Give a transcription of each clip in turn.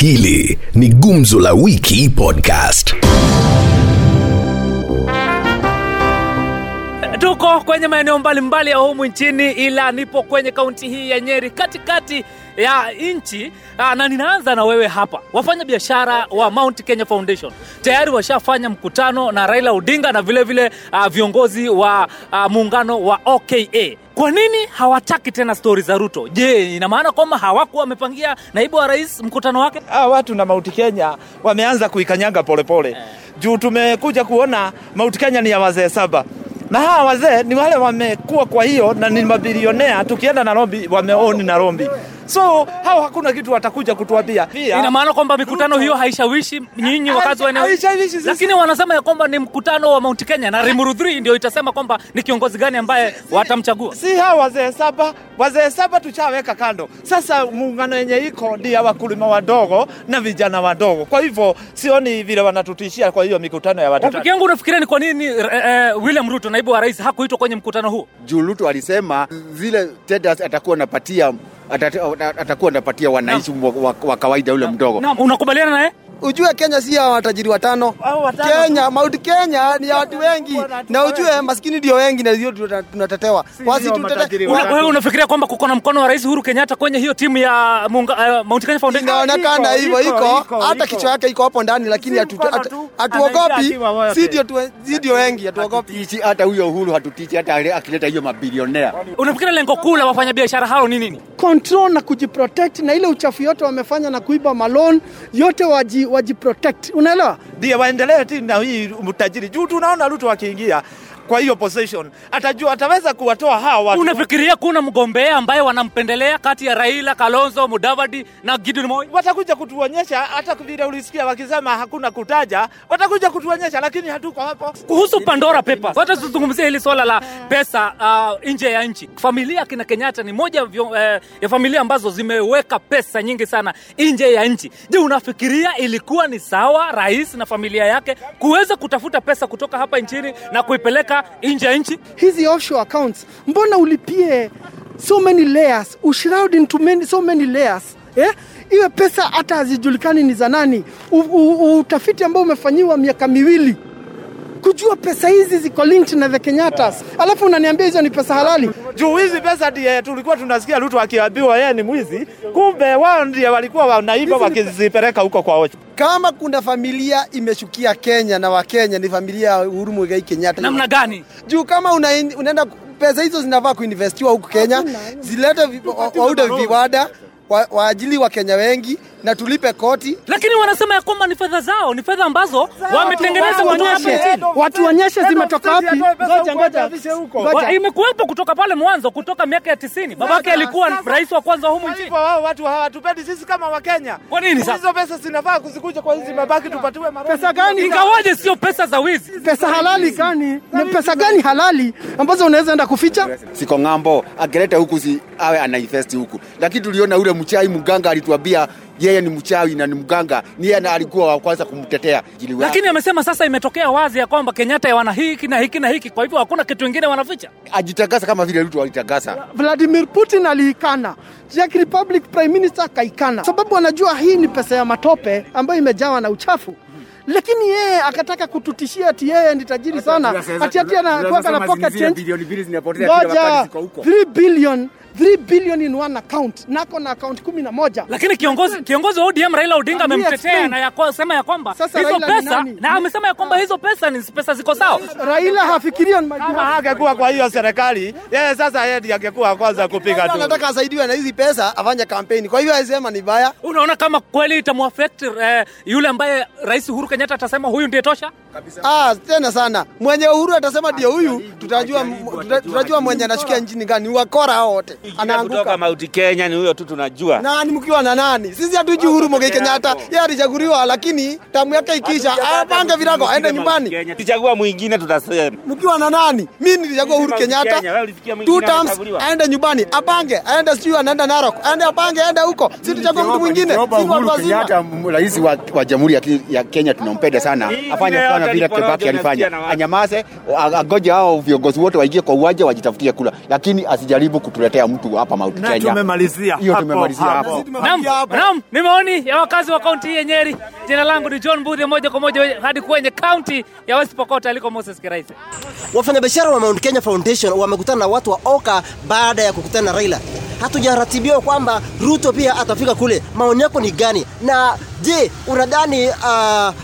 Hili ni Gumzo la Wiki Podcast. Tuko kwenye maeneo mbalimbali ya humu nchini, ila nipo kwenye kaunti hii ya Nyeri, katikati ya nchi ah, na ninaanza na wewe hapa. Wafanya biashara wa Mount Kenya Foundation tayari washafanya mkutano na Raila Odinga na vilevile vile, uh, viongozi wa uh, muungano wa OKA. Kwa nini hawataki tena stori za Ruto? Je, ina maana kwamba hawakuwa wamepangia naibu wa rais mkutano wake? Hawa watu na Mauti Kenya wameanza kuikanyaga polepole juu tumekuja kuona Mauti Kenya ni ya wazee saba. Na hawa wazee ni wale wamekuwa kwa hiyo na ni mabilionea, tukienda Nairobi wameoni Nairobi, so hao hakuna kitu watakuja kutuambia. Ina maana kwamba mikutano hiyo haishawishi nyinyi wakazi wa eneo haishawishi sisi. lakini wanasema ya kwamba ni mkutano wa Mount Kenya na Rimuru 3 ndio itasema kwamba ni kiongozi gani ambaye watamchagua. si hao wazee saba, wazee saba tuchaweka kando. Sasa muungano yenye iko ni ya wakulima wadogo na vijana wadogo, kwa hivyo sioni vile wanatutishia kwa hiyo mikutano ya watu. Rafiki yangu, unafikiria ni kwa nini eh, eh, William Ruto naibu wa rais hakuitwa kwenye mkutano huu? juu Ruto alisema zile tenders atakuwa anapatia atakuwa anapatia wananchi wa, wa, wa kawaida ule mdogo. Naam, unakubaliana naye? Ujue Kenya si ya watajiri watano. Watano Kenya, tu. Mount Kenya ni ya watu wengi, na ujue maskini ndio wengi na hiyo tuna- tunatetewa. Una, wewe unafikiria kwamba kuko na mkono wa rais Uhuru Kenyatta kwenye hiyo timu ya munga, uh, Mount Kenya Foundation? inaonekana hivyo iko, hata kichwa yake iko hapo ndani, lakini hatuogopi, si ndio si ndio wengi, hatuogopi. Hata huyo Uhuru hatutichi hata akileta hiyo mabilionea. Unafikiria lengo kuu la wafanyabiashara hao ni nini? Control na kujiprotect na ile uchafu yote wamefanya na kuiba malon yote waji, wajiprotect. Unaelewa? Ndio waendelee tu na hii mtajiri juu tunaona Ruto akiingia kwa hiyo position atajua ataweza kuwatoa hawa watu. Unafikiria kuna mgombea ambaye wanampendelea kati ya Raila, Kalonzo, Mudavadi na Gideon Moi? watakuja kutuonyesha, hata vile ulisikia wakisema hakuna kutaja, watakuja kutuonyesha, lakini hatuko hapo. kuhusu Pandora Papers, wacha tuzungumzie hili swala la pesa uh, nje ya nchi. Familia kina Kenyatta ni moja vyo, eh, ya familia ambazo zimeweka pesa nyingi sana nje ya nchi. Je, unafikiria ilikuwa ni sawa rais na familia yake kuweza kutafuta pesa kutoka hapa nchini na kuipeleka nje ya nchi? hizi offshore accounts mbona ulipie so many layers ushroud into many, so many layers eh? iwe pesa hata hazijulikani ni za nani utafiti ambao umefanyiwa miaka miwili kujua pesa hizi ziko linked na the Kenyattas, alafu unaniambia hizo ni pesa halali Juu hizi pesa ndiye tulikuwa tunasikia Ruto akiambiwa yeye ni mwizi, kumbe wao ndiye walikuwa wanaiba wakizipeleka huko kwa Ocha. Kama kuna familia imeshukia Kenya na Wakenya ni familia ya Uhuru Muigai Kenyatta. Namna gani? juu kama una, unaenda pesa hizo zinafaa kuinvestiwa huku Kenya, zilete waude viwanda waajili wa Kenya wengi na tulipe koti. Lakini wanasema ya kwamba ni fedha zao, ni fedha ambazo wametengeneza nchini. watu wanyeshe zimetoka wapi ngoja ngoja Imekuwepo kutoka pale mwanzo, kutoka miaka ya tisini. Babake alikuwa rais wa kwanza humu nchini. wao watu hawatupendi sisi kama Wakenya. Kwa nini sasa? Hizo pesa zinafaa kuzikuja kwa hizi mabaki tupatiwe maroni. pesa gani Ingawaje sio pesa za wizi. pesa halali gani ni pesa gani halali ambazo unaweza enda kuficha Siko ng'ambo, akileta huku si awe anainvest huku, lakini tuliona ule mchai mganga alituambia yeye ni mchawi na ni mganga, ni yeye alikuwa wa kwanza kumtetea. Lakini amesema sasa imetokea wazi ya kwamba Kenyatta wana hiki na hiki na hiki, kwa hivyo hakuna kitu kingine wanaficha. Ajitangaza kama vile Ruto alitangaza. Vladimir Putin aliikana, Czech Republic Prime Minister akaikana, sababu anajua hii ni pesa ya matope ambayo imejawa na uchafu. Lakini yeye akataka kututishia ati yeye ni tajiri sana, ati ati anakuwa na pocket change. Ngoja 3 billion 3 billion in one account, nako na account kumi na moja. Lakini kiongozi kiongozi wa ODM Raila Odinga amemtetea na ya sema ya kwamba Sasa hizo Raila pesa nani? na amesema ya kwamba hizo pesa ni pesa ziko sawa. Raila hafikiria on my Kama hangekuwa kwa hiyo serikali, yeye sasa yeye ndiye angekuwa kwanza kupiga tu. Anataka asaidiwe na hizi pesa afanye kampeni, kwa hivyo asema ni baya. Unaona kama kweli itamwaffect eh, yule ambaye Rais Uhuru Kenyatta atasema huyu ndiye tosha? Ah, tena sana. Mwenye Uhuru atasema ndio huyu, tutajua tuta- tutajua mwenye anashukia nchini gani. Wakora hao wote, kutoka anaanguka. Mount Kenya ni huyo tu tunajua. Nani mkiwa na nani? Sisi hatujui Uhuru Muigai Kenyatta, yeye alichaguliwa, lakini tamu yake ikisha apange virago aende nyumbani. Tuchagua mwingine tutasema. Mkiwa na nani? Mimi nilichagua Uhuru Kenyatta. Two terms aende nyumbani, apange, aende sijui anaenda Narok, aende apange, aende huko. Sisi tuchague mtu mwingine. Sisi watu wazima. Rais wa, jamhuri ya, Kenya tunampenda sana, afanye kufanya vile Kibaki alifanya, anyamaze, agoje hao viongozi wote waingie kwa uwanja wajitafutie kula, lakini asijaribu kutuletea mtu hapa Mount Kenya. tumemalizia Hiyo tumemalizia hapo. Naam, ni maoni ya wakazi wa kaunti hii ya Nyeri. Jina langu ni John Mbudhi, moja kwa moja hadi kwenye kaunti ya West Pokot aliko Moses Kiraithe. Wafanyabiashara wa Mount Kenya Foundation wamekutana na watu wa Oka baada ya kukutana na Raila. Hatujaratibiwa kwamba Ruto pia atafika kule. Maoni yako ni gani? Na je, unadhani uh,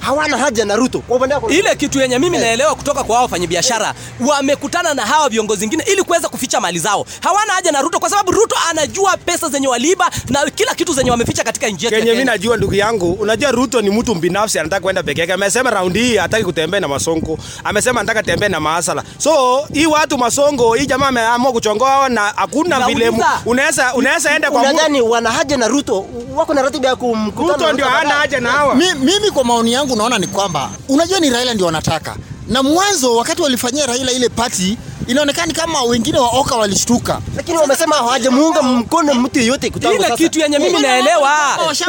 hawana haja na Ruto? Kwa upande wako ile kitu yenye mimi naelewa kutoka kwa hao wafanyabiashara wamekutana na hawa viongozi wengine ili kuweza kuficha mali zao. Hawana haja na Ruto kwa sababu Ruto anajua pesa zenye waliiba na kila kitu zenye wameficha katika nchi yetu. Kenye mimi najua ndugu yangu, unajua Ruto ni mtu binafsi, anataka kwenda peke yake. Amesema raundi hii hataki kutembea na Masongo, amesema anataka tembea na Maasala. So hii watu Masongo, hii jamaa ameamua kuchongoa na hakuna vile. Unaweza unaweza enda kwa unadhani wana haja na Ruto? Wako na ratiba ya kumkutana Ruto ndio hana haja na hawa. Mi, mimi kwa maoni yangu naona ni kwamba unajua ni Raila ndio wanataka, na mwanzo wakati walifanyia Raila ile pati inaonekana kama wengine wa Oka walishtuka. Lakini wamesema hawajamuunga mkono mtu yeyote kutangu ile kitu yenye mimi naelewa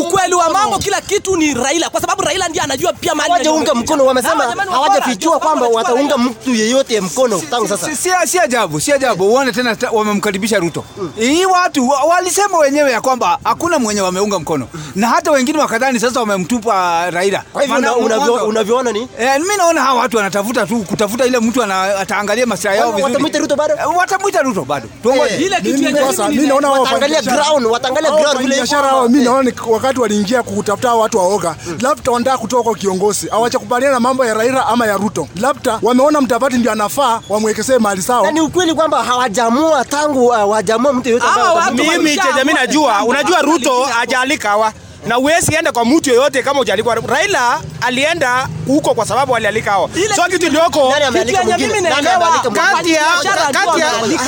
ukweli wa mambo, kila kitu ni Raila, kwa sababu Raila ndiye anajua pia mali hawajaunga mkono, wamesema hawajafichua kwamba wataunga mtu yeyote mkono tangu sasa. Si, si, si ajabu, si ajabu uone tena wamemkaribisha Ruto. Hii watu walisema wenyewe ya kwamba hakuna mwenye wameunga mkono na hata wengine wakadhani sasa wamemtupa Raila. Kwa hivyo unavyoona ni Eh, mimi naona hawa watu wanatafuta tu kutafuta ile mtu ataangalia maslahi yao. Watamwita Ruto bado? Eh, Watamwita Ruto bado. Ile kitu Mimi sasa, mimi naona wataangalia ground, wataangalia ground vile biashara iko. hao, mi Eh. naona wakati waliingia kutafuta watu waoga, labda wanataka kutoka kwa kiongozi, hawachakubaliana na mambo ya Raila ama ya Ruto, labda wameona Mtavati ndio anafaa wamwekezee mali sawa. Na ni ukweli kwamba hawajamua tangu hawajamua mtu yeyote ambaye Mimi chenye mimi najua, unajua Ruto hajaalika hawa na uwezi enda kwa mtu yoyote kama hujalikwa. Raila alienda huko kwa sababu alialika hawa. So kitu iliyoko kati ya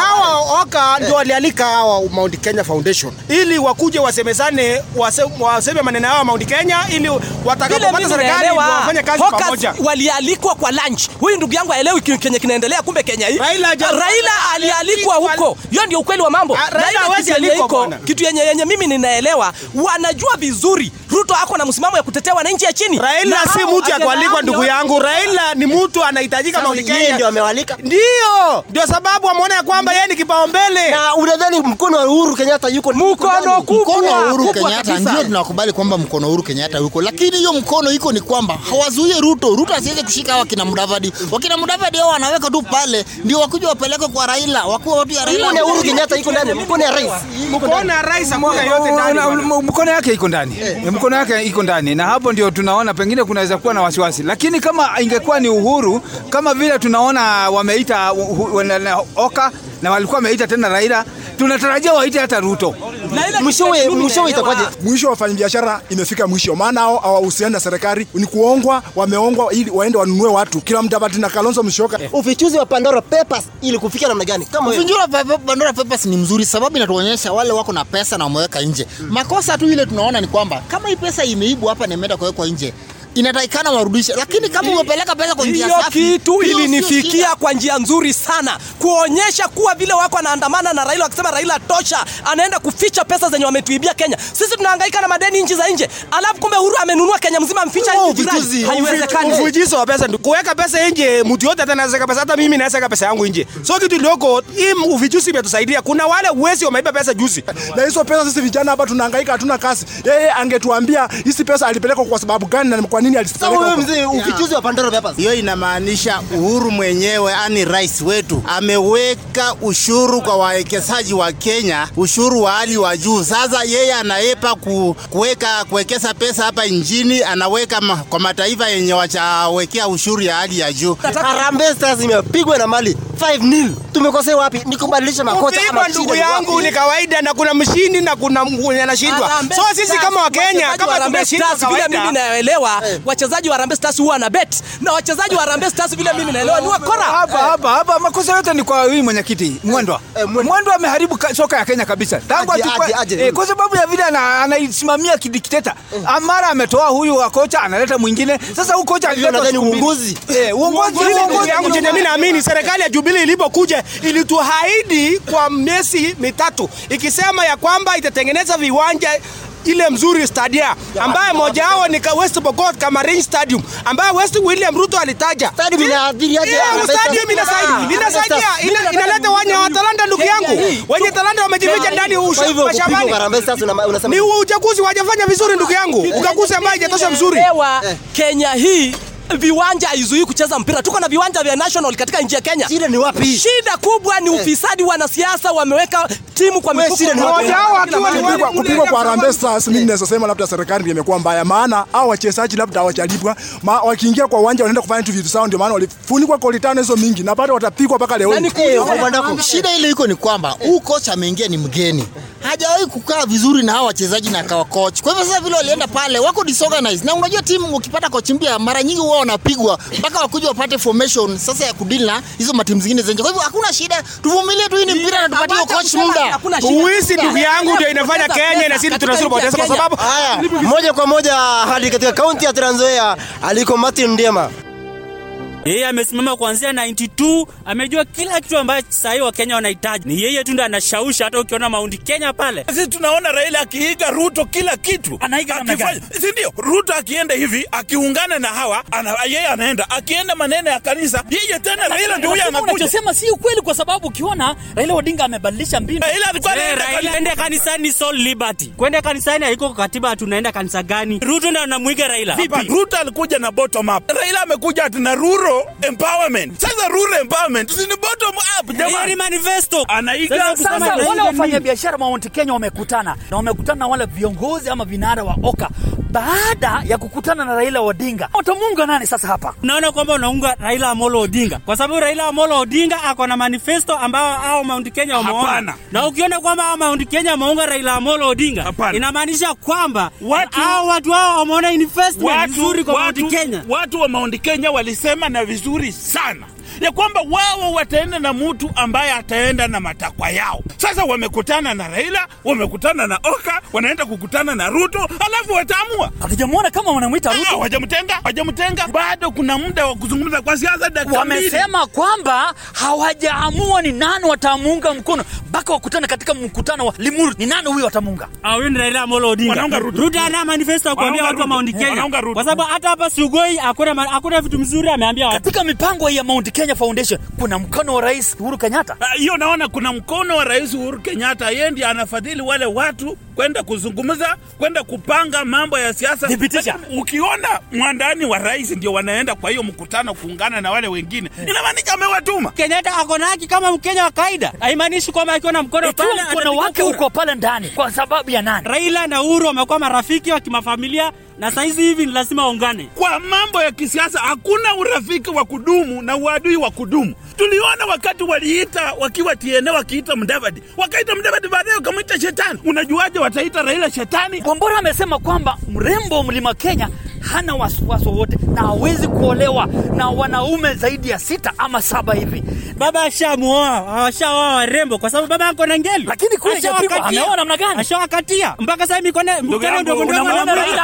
hawa Oka ndio walialika hawa Mount Kenya Foundation ili wakuje wasemezane, wase- waseme maneno yao Mount Kenya ili watakapopata serikali wafanye kazi pamoja. walialikwa kwa lunch. Huyu ndugu yangu aelewi kenye kinaendelea kumbe Kenya hii. Raila Raila alialikwa huko. Hiyo ndio ukweli wa mambo. Ah, Raila kitu alikwa kitu yenye yenye mimi ninaelewa, wanajua vizuri nzuri Ruto ako na msimamo ya kutetea wananchi ya chini. Raila Na si mtu ya kualikwa ndugu yangu. Raila ni mtu anahitajika Mount Kenya. ndio amewalika. Ndio, ndio sababu ameona ya kwamba yeye ni kipaumbele. Na unadhani mkono wa Uhuru Kenyatta yuko Mkono Mkono wa Uhuru Kenyatta ndio tunakubali kwamba mkono wa Uhuru Kenyatta yuko, lakini hiyo mkono iko ni kwamba hawazuie Ruto. Ruto asiweze kushika hawa kina Mudavadi. Wakina Mudavadi hao wanaweka tu pale, ndio wakuja wapeleke kwa Raila, wakuwa watu ya Raila. Mkono wa Uhuru Kenyatta iko ndani, mkono ya rais. Mkono ya rais yote ndani. Mkono yake iko ndani Mkono yake iko ndani. Na hapo ndio tunaona pengine kunaweza kuwa na wasiwasi. Lakini kama ingekuwa ni uhuru kama vile tunaona wameita oka na walikuwa wameita tena raila tunatarajia waite hata ruto Mwishowe mwishowe itakuwaje? Mwisho wa wafanyabiashara imefika mwisho, maana hao hawahusiani na serikali, ni kuongwa, wameongwa ili waende wanunue watu, kila Mtavati na Kalonzo Musyoka. Ufichuzi wa Pandora Papers ili kufikia namna gani? Kama ufichuzi wa Pandora Papers ni mzuri sababu inatuonyesha wale wako na pesa na wameweka nje. Makosa tu ile tunaona ni kwamba kama hii pesa imeibwa hapa na imeenda kuwekwa nje inatakikana warudishe, lakini kama umepeleka pesa kwa njia safi, hiyo kitu ilinifikia kwa njia nzuri sana kuonyesha kuwa vile wako anaandamana na Raila wakisema Raila tosha, anaenda kuficha pesa zenye wametuibia Kenya. Sisi tunahangaika na madeni nchi za nje, alafu kumbe Uhuru amenunua Kenya mzima amficha Huo nchi jirani. Haiwezekani. Ufujizo wa pesa ndio kuweka pesa nje, mtu yote anaweza pesa, hata mimi naweza pesa yangu nje. So kitu iliyoko hii ufichuzi imetusaidia. Kuna wale uwezi wameiba pesa juzi. na hizo pesa sisi vijana hapa tunahangaika, hatuna kazi. Yeye angetuambia hizi pesa alipeleka kwa sababu gani na kwa nini mzee, ufichuzi wa Pandora Papers. Hiyo inamaanisha Uhuru mwenyewe, yani rais wetu, ameweka ushuru kwa wawekezaji wa Kenya, ushuru wa hali wa juu. Sasa yeye anaepa ku, kuweka kuwekeza pesa hapa nchini, anaweka ma, kwa mataifa yenye wachawekea ushuru ya hali ya juu. Harambee Stars imepigwa na Mali 5-0. Tumekosea wapi? Ni kubadilisha makocha Kupigwa ndugu yangu ni kawaida, na kuna mshindi na kuna mwenye anashindwa. So sisi kama Wakenya kama Stars, vile mimi naelewa wachezaji wa Harambee Stars huwa na bet. Na wachezaji wa Harambee Stars vile mimi naelewa ni wakora. hapa hapa hapa makosa yote ni kwa huyu mwenyekiti mwendwa. Eh, Mwendwa. mwendwa ameharibu soka ya kenya kabisa. Tangu eh, kwa sababu ya vile anaisimamia kidikteta. Amara ametoa huyu wa kocha analeta mwingine. Sasa huyu kocha mbili. uongozi. eh, uongozi uongozi yangu chenye mimi naamini serikali ya Jubilee ilipokuja ilituahidi kwa miezi mitatu ikisema ya kwamba itatengeneza viwanja ile mzuri stadia ambaye moja wao ni West Pokot Kamarin Stadium ambaye West William Ruto alitaja. Stadium inaathiri aje stadium inasaidia inasaidia ina- inaleta wanya wa talanta ndugu yangu. Wenye talanta wamejificha ndani mashambani. Ni uchaguzi wajafanya vizuri ndugu yangu. Uchaguzi ambaye haijatosha mzuri. Kenya hii viwanja haizuii kucheza mpira. Tuko na viwanja vya national katika nchi ya Kenya. Shida ni wapi? Shida kubwa ni ufisadi. Wanasiasa wameweka timu kwa mifuko. Moja kupigwa kwa Harambee Stars, mimi naweza sema labda serikali ndio imekuwa mbaya, maana hao wachezaji labda hawajalipwa, wakiingia kwa uwanja wanaenda kufanya tu vitu sawa, ndio maana walifunikwa goli tano hizo mingi, na bado watapigwa mpaka leo hii. Shida ile iko ni kwamba huu kocha ameingia ni mgeni, hajawahi kukaa vizuri na hao wachezaji na akawa coach. Kwa hivyo sasa vile walienda pale wako disorganized, na unajua timu ukipata coach mpya mara nyingi huwa wanapigwa mpaka wakuja wapate formation sasa ya kudeal na hizo matimu zingine zenye. Kwa hivyo hakuna shida, tuvumilie tu, hii ni mpira na tupatie coach muda. Uwisi ndugu yangu ndio inafanya Kenya na sisi tunazidi kupoteza kwa sababu Haya, moja kwa moja hadi katika kaunti ya Trans Nzoia aliko Martin Ndiema. Yeye amesimama kuanzia 92, amejua kila kitu ambacho sahii Wakenya wanahitaji. Ni yeye tu ndo anashausha, hata ukiona Mount Kenya pale. Sisi tunaona Raila akiiga Ruto kila kitu Anaiga si ndio? Ruto akienda hivi akiungana na hawa ana, yeye anaenda akienda maneno ya kanisa yeye tena Raila ndio huyo anakuja. unachosema si ukweli, kwa sababu ukiona Raila Odinga amebadilisha mbinu. Raila alikuwa Eh, anaenda kanisani ni soul liberty. Kwenda kanisani haiko katiba, tunaenda kanisa gani? Ruto ndo anamwiga Raila. Ruto alikuja na bottom up. Raila amekuja na rural empowerment. Sasa rural empowerment si ni bottom up jamani. ni manifesto. Anaiga Sasa wale wafanya biashara Mount Kenya wamekutana na wamekutana na wale viongozi ama vinara wa Oka baada ya kukutana na Raila Odinga. Utamuunga nani sasa hapa? Naona kwamba unaunga Raila Amolo Odinga kwa sababu Raila Amolo Odinga ako na manifesto ambao hao Mount Kenya wameona, na ukiona kwamba hao Mount Kenya wameunga Raila Amolo Odinga, inamaanisha kwamba Watu- hao watu hao wameona investment nzuri kwa Mount Kenya. watu wa Mount Kenya walisema na vizuri sana ya kwamba wao wataenda na mtu ambaye ataenda na matakwa yao. Sasa wamekutana na Raila, wamekutana na Oka, wanaenda kukutana na Ruto, alafu wataamua. Hatujamwona kama wanamwita Ah, Ruto. Hawajamtenga, hawajamtenga, bado kuna muda wa kuzungumza kwa siasa. Wamesema kwamba hawajaamua ni nani watamuunga mkono mpaka wakutane katika mkutano wa Limuru. Ni nani huyo watamuunga? Ah, huyu ni Raila Amolo Odinga. Ruto. Ruto ana manifesto kuambia watu wa Mount Kenya, kwa sababu hata hapa Sugoi hakuna hakuna vitu mzuri ameambia watu. Katika mipango ya Mount Kenya Foundation kuna mkono wa Rais Uhuru Kenyatta. Ah, hiyo naona kuna mkono wa Rais Uhuru Kenyatta, yeye ndiye anafadhili wale watu kwenda kuzungumza, kwenda kupanga mambo ya siasa. Thibitisha. Ukiona mwandani wa rais ndio wanaenda kwa hiyo mkutano kuungana na wale wengine, inamaanisha amewatuma. Kenyatta ako na haki kama Mkenya wa kawaida, haimaanishi kwamba akiwa na mkono pale mkono wake uko pale ndani kwa sababu ya nani? Raila na Uhuru wamekuwa marafiki wa kimafamilia na saizi hivi ni lazima waungane. Kwa mambo ya kisiasa hakuna urafiki wa kudumu na uadui wa kudumu. Tuliona wakati waliita wakiwa TNA wakiita Mdavadi, wakaita Mdavadi, baadaye wakamwita shetani. Unajuaje wataita Raila shetani? Wambora amesema kwamba mrembo wa mlima Kenya hana wasiwasi wowote na hawezi kuolewa na wanaume zaidi ya sita ama saba hivi. Baba ashamuoa, ashaoa warembo kwa sababu baba ako na ngeli. Lakini kule Ashawakatia. ameoa namna gani? Ashawakatia mpaka sasa mikono mkono ndio ndio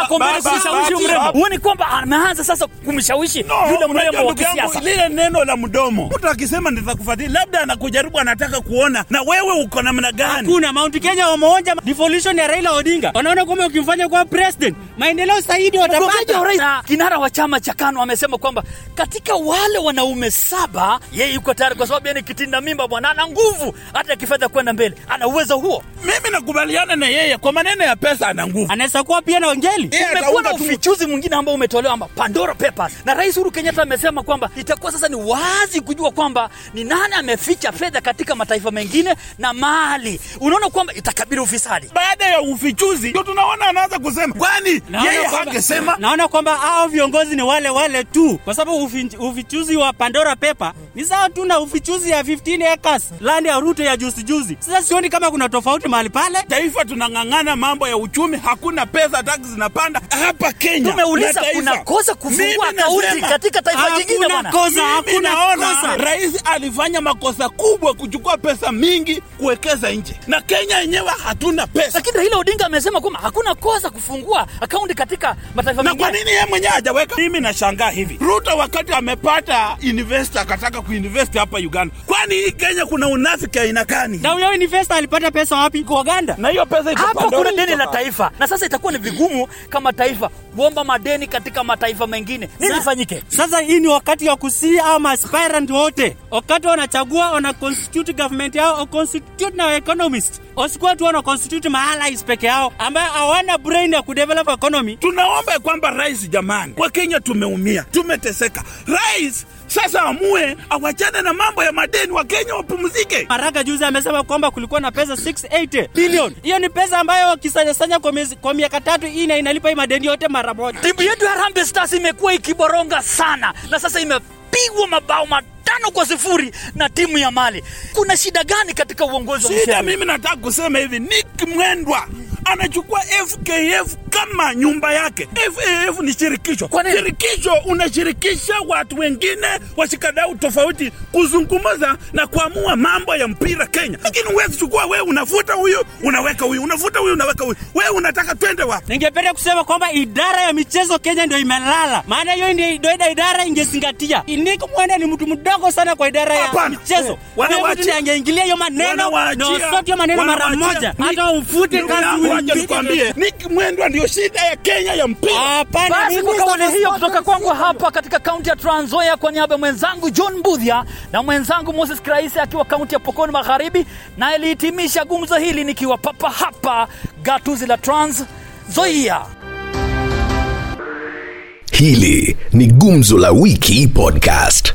ako mbele kumshawishi mrembo. baba. Huoni kwamba ameanza sasa kumshawishi yule mrembo wa kisiasa? lile neno la mdomo, mtu akisema nitakufadhili, labda anakujaribu, anataka kuona na wewe uko namna gani. Hakuna Mount Kenya wameonja devolution ya Raila Odinga. Wanaona kwamba ukimfanya kuwa president, maendeleo zaidi Mgombea watapata. wa rais kinara wa chama cha KANU amesema kwamba katika wale wanaume saba yeye yuko tayari, kwa sababu yani kitinda mimba bwana, ana nguvu hata akifedha kwenda mbele, ana uwezo huo. Mimi nakubaliana na yeye kwa maneno ya pesa, ana nguvu. Anaweza kuwa pia na wangeli. Kumekuwa na ufichuzi mwingine ambao umetolewa amba Pandora Papers, na Rais Uhuru Kenyatta amesema kwamba itakuwa sasa ni wazi kujua kwamba ni nani ameficha fedha katika mataifa mengine na mali. Unaona kwamba itakabili ufisadi. baada ya ufichuzi ndio tunaona anaanza kusema kwani yeye hangesema naona kwamba hao viongozi ni wale wale tu, kwa sababu ufi- ufichuzi wa Pandora Paper ni sawa tu na ufichuzi ya 15 acres land ya Ruto ya juzi juzi. Sasa sioni kama kuna tofauti mahali pale. taifa tunang'ang'ana mambo ya uchumi, hakuna pesa, taksi zinapanda hapa Kenya. Tumeuliza kuna kosa kufungua akaunti katika taifa jingine bwana. kosa, hakuna kosa. rais alifanya makosa kubwa kuchukua pesa mingi kuwekeza nje, na Kenya yenyewe hatuna pesa. Lakini Raila Odinga amesema kwamba hakuna kosa kufungua akaunti katika mataifa mengine. Kwa nini yeye mwenyewe hajaweka? Mimi nashangaa hivi, Ruto wakati amepata investor akataka kuinvest hapa Uganda, kwani hii Kenya kuna unafiki aina gani? Na huyo investor alipata pesa wapi? Kwa Uganda. Na hiyo pesa iko hapo kuna deni la taifa na sasa itakuwa ni vigumu kama taifa kuomba madeni katika mataifa mengine nini ifanyike Sasa hii ni wakati wa kusii ama aspirant wote, wakati wanachagua wana constitute government yao, au constitute na economist, wasikuwa tu wana constitute mahalais peke yao ambayo hawana brain ya kudevelop economy. Tunaomba kwamba rais, jamani, kwa Kenya tumeumia, tumeteseka. Rais sasa amue awachane na mambo ya madeni, wa Kenya wapumzike. Maraga juzi amesema kwamba kulikuwa na pesa 680 billion. Hiyo ni pesa ambayo wakisanyasanya kwa miezi- kwa miaka tatu ina inalipa hii madeni yote mara moja. timu yetu ya Harambee Stars imekuwa ikiboronga sana na sasa imepigwa mabao matano kwa sifuri na timu ya Mali. Kuna shida gani katika uongozi wa Shida mimi nataka kusema hivi, Nick Mwendwa anachukua FKF kama nyumba yake. FKF ni shirikisho. Shirikisho unashirikisha watu wengine washikadau tofauti kuzungumza na kuamua mambo ya mpira Kenya, lakini huwezi chukua wewe, unafuta huyu unaweka huyu, unafuta huyu unaweka huyu. Wewe unataka twende wapi? Ningependa kusema kwamba idara ya michezo Kenya ndio imelala, maana hiyo ndio idara ingezingatia. Nick Mwenda ni mtu mdogo sana kwa idara ya Apana. michezo. Angeingilia hiyo maneno na usote maneno mara moja, hata ufute kazi. Wacha nikwambie, Nick Mwendwa ndio shida ya Kenya ya mpira. Hapana, Basi kwa kauli hiyo kutoka kwangu hapa katika kaunti ya Trans Nzoia, kwa niaba ya mwenzangu John Mbudhia na mwenzangu Moses Kraisi akiwa kaunti ya Pokoni Magharibi, na ilihitimisha gumzo hili nikiwa papa hapa gatuzi la Trans Nzoia. Hili ni Gumzo la Wiki Podcast.